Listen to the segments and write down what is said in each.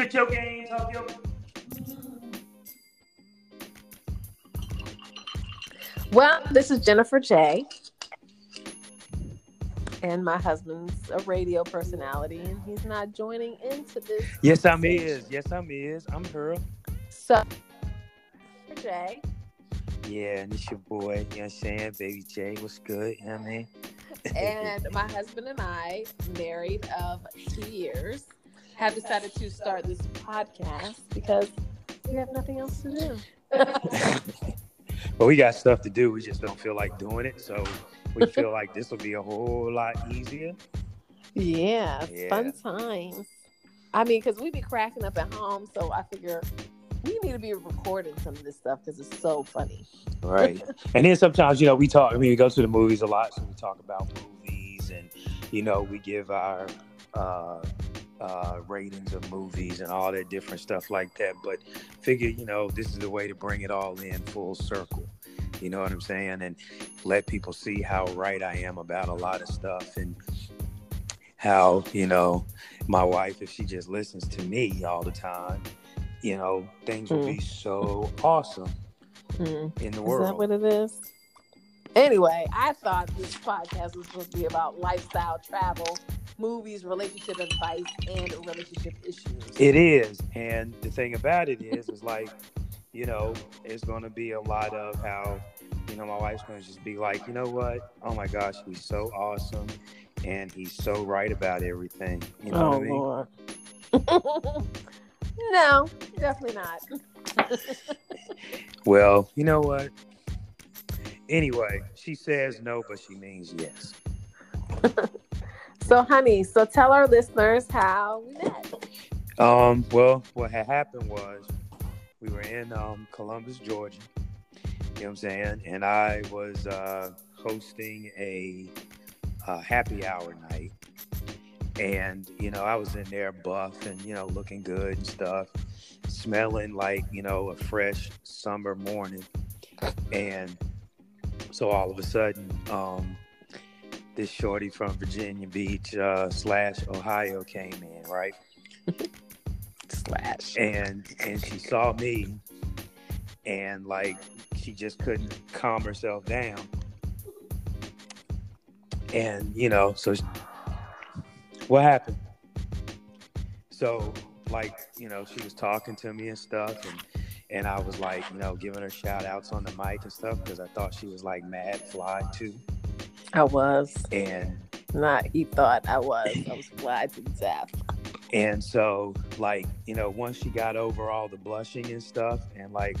Spit your game, talk your. Well, this is Jennifer J. And my husband's a radio personality, and he's not joining into this. Yes, I'm is. Yes, I'm is. I'm her. So, J. Yeah, and it's your boy, you know what I'm saying? Baby J, what's good? You know what I mean? and my husband and I, married of two years, have decided to start this podcast because we have nothing else to do. but we got stuff to do. We just don't feel like doing it. So we feel like this will be a whole lot easier. Yeah, yeah. fun times. I mean, because we be cracking up at home, so I figure we need to be recording some of this stuff because it's so funny. Right. and then sometimes, you know, we talk, I mean, we go to the movies a lot, so we talk about movies and, you know, we give our uh, uh, ratings of movies and all that different stuff like that. But figure, you know, this is the way to bring it all in full circle. You know what I'm saying? And let people see how right I am about a lot of stuff and how, you know, my wife, if she just listens to me all the time, you know, things mm. be so awesome mm. in the world. Is that what it is? Anyway, I thought this podcast was supposed to be about lifestyle, travel, movies, relationship advice, and relationship issues. It is, and the thing about it is, is like, you know, it's going to be a lot of how, you know, my wife's going to just be like, you know what? Oh my gosh, he's so awesome, and he's so right about everything. You know oh, what I mean? Lord. No, definitely not. well, you know what? Anyway, she says no, but she means yes. so, honey, so tell our listeners how we met. Um, well, what had happened was we were in um, Columbus, Georgia. You know what I'm saying? And I was uh, hosting a, a happy hour night and you know i was in there buff and you know looking good and stuff smelling like you know a fresh summer morning and so all of a sudden um, this shorty from virginia beach uh, slash ohio came in right slash and and she saw me and like she just couldn't calm herself down and you know so what happened? So, like, you know, she was talking to me and stuff, and and I was like, you know, giving her shout outs on the mic and stuff because I thought she was like mad fly too. I was. And not he thought I was. I was fly to death. And so, like, you know, once she got over all the blushing and stuff and like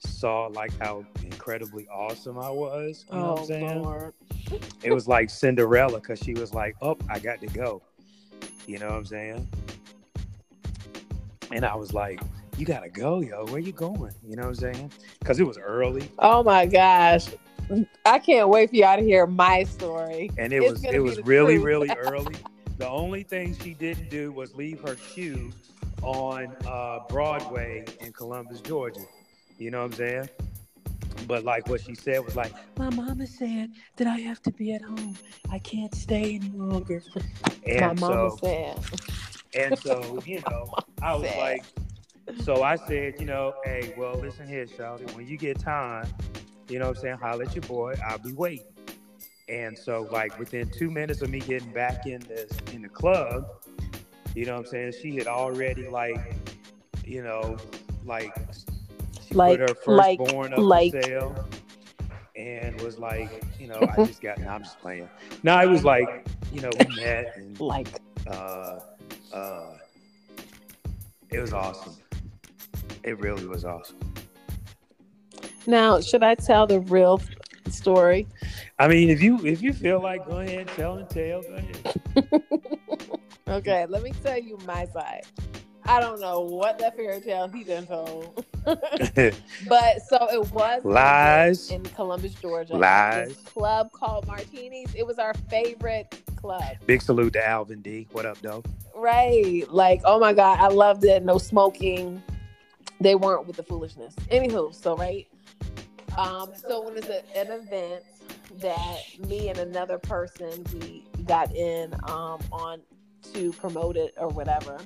saw like how incredibly awesome I was, you know oh, what I'm oh, saying? Lord. it was like Cinderella because she was like, Oh, I got to go. You know what I'm saying? And I was like, you gotta go, yo. Where you going? You know what I'm saying? Because it was early. Oh my gosh. I can't wait for y'all to hear my story. And it it's was it was really, really early. The only thing she didn't do was leave her shoe on uh, Broadway in Columbus, Georgia. You know what I'm saying? But like what she said was like, my mama said that I have to be at home. I can't stay any longer. And my mama so, said. And so, you know, I was said. like, so I said, you know, hey, well, listen here, Shawty, when you get time, you know what I'm saying, holler at your boy, I'll be waiting. And so, like, within two minutes of me getting back in the in the club, you know what I'm saying, she had already like, you know, like like put her firstborn like, up like, for sale and was like, you know, I just got. No, I'm just playing. No, it was like, you know, we met and like, uh, uh, it was awesome. It really was awesome. Now, should I tell the real story? I mean, if you if you feel like, go ahead, tell and tell. Go ahead. okay, let me tell you my side. I don't know what that fairy tale he done told. but so it was lies in Columbus, Georgia. Lies. Club called Martinis. It was our favorite club. Big salute to Alvin D. What up, though? Right. Like, oh my God, I loved it. No smoking. They weren't with the foolishness. Anywho, so right. Um, so it was a, an event that me and another person we got in um on to promote it or whatever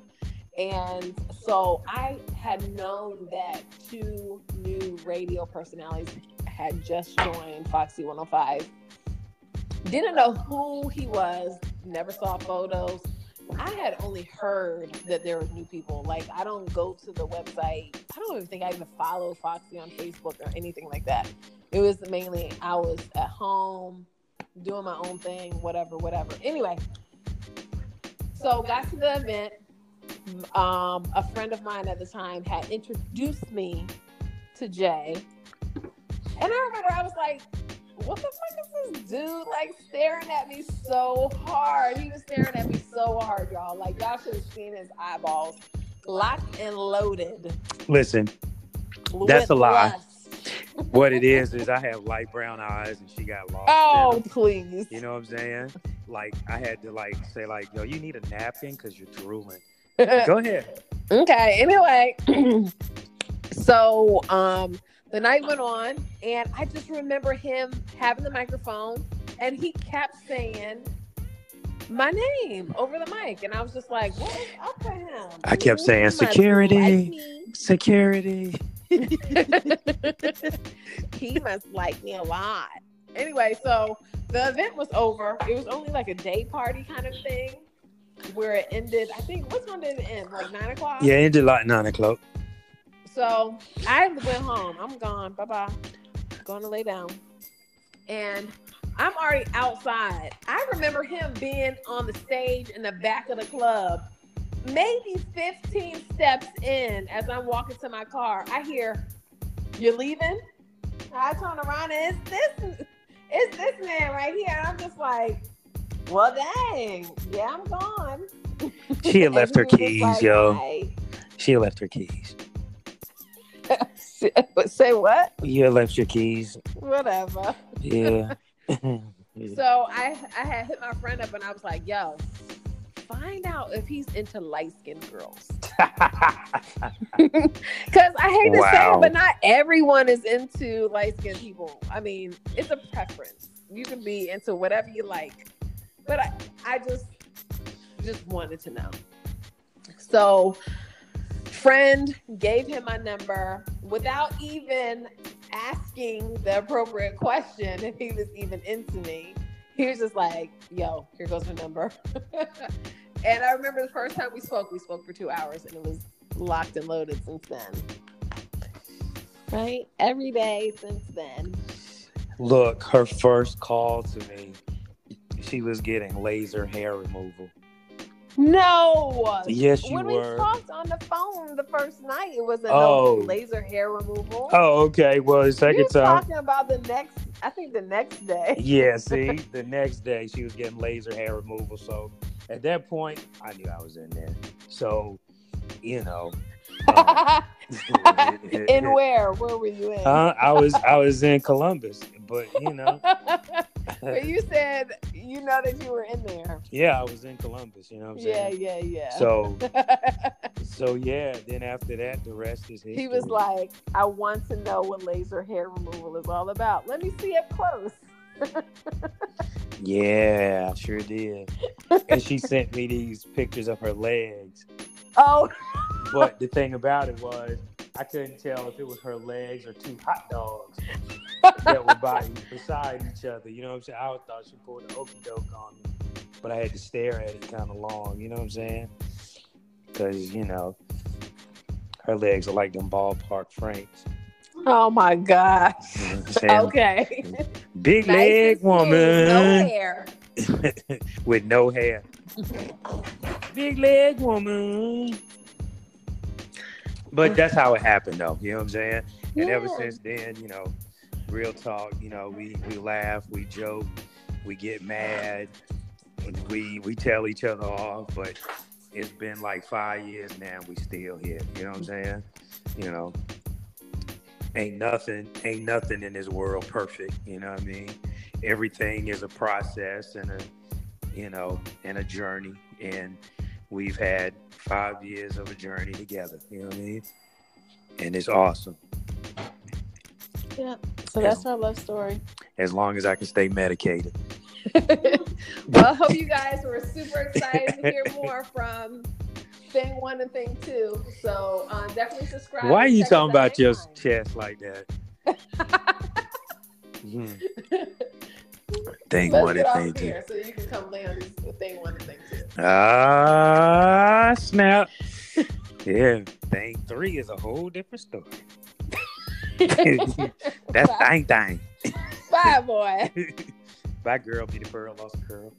And so I had known that two new radio personalities had just joined Foxy 105. Didn't know who he was, never saw photos. I had only heard that there were new people. Like I don't go to the website. I don't even think I even follow Foxy on Facebook or anything like that. It was mainly I was at home doing my own thing, whatever, whatever. Anyway, so got to the event. Um, a friend of mine at the time had introduced me to Jay, and I remember I was like, "What the fuck is this dude like staring at me so hard?" He was staring at me so hard, y'all. Like y'all should have seen his eyeballs, locked and loaded. Listen, that's a lie. what it is is I have light brown eyes and she got lost. Oh, please. You know what I'm saying? Like I had to like say like, yo, you need a napkin because you're drooling. Go ahead. okay anyway so um the night went on and i just remember him having the microphone and he kept saying my name over the mic and i was just like what is up with him I kept saying, "Security." Security. he must like me a lot anyway so the event was over it was only like a day party kind of thing where it ended i think what time did it end like nine o'clock Yeah, it ended like nine o'clock. So I went home. I'm gone. Bye bye. Going to lay down. And I'm already outside. I remember him being on the stage in the back of the club. Maybe 15 steps in as I'm walking to my car, I hear, You're leaving? I turn around and it's this it's this man right here. And I'm just like, Well dang, yeah, I'm gone. She had left her And he was keys, like, yo. "Hey." She had left her keys. Say what? You left your keys. Whatever. Yeah. So I I had hit my friend up and I was like, yo, find out if he's into light skinned girls. Because I hate to say it, but not everyone is into light skinned people. I mean, it's a preference. You can be into whatever you like. But I, I just just wanted to know. So friend gave him my number without even asking the appropriate question if he was even into me. He was just like, yo, here goes my number. and I remember the first time we spoke, we spoke for two hours and it was locked and loaded since then. Right? Every day since then. Look, her first call to me, she was getting laser hair removal. No. Yes, you when were. we talked on the phone the first night, it wasn't Oh. no laser hair removal. Oh, okay. Well, the second was time. talking about the next, I think the next day. Yeah, see, the next day she was getting laser hair removal. So at that point, I knew I was in there. So, you know. uh, in where? Where were you in? Uh, I was I was in Columbus, but you know, but you said you know that you were in there. yeah, I was in Columbus. You know what I'm Yeah, saying? yeah, yeah. So so yeah. Then after that, the rest is history. he was like, I want to know what laser hair removal is all about. Let me see up close. "Yeah, I sure did." and she sent me these pictures of her legs. Oh, But the thing about it was, I couldn't tell if it was her legs or two hot dogs that were by beside each other. You know what I'm saying? I thought she pulled an okey doke on me, but I had to stare at it kind of long. You know what I'm saying? Because you know, her legs are like them ballpark franks. oh my gosh. You know what I'm saying? Okay. Big Nice leg smooth, No woman hair. with no hair. Big leg woman. But that's how it happened, though. You know what I'm saying? And ever since then, you know, real talk. You know, we we laugh, we joke, we get mad, we we tell each other off. But it's been like five years now. We still here. You know what I'm saying? You know, ain't nothing, ain't nothing in this world perfect. You know what I mean? Everything is a process and a, you know, and a journey. And we've had five years of a journey together. You know what I mean? And it's awesome. Yeah. So that's our love story. As long as I can stay medicated. well, I hope you guys were super excited to hear more from thing one and thing two. So uh, definitely subscribe. Why are you talking about your anytime. chest like that? Mhm. Thing Let's one and thing two. so you can come lay on this thing one and thing two. Ah, snap. Yeah, thing three is a whole different story. That's thing thing. Bye, boy. Bye, girl. Be the pearl, lost a curl.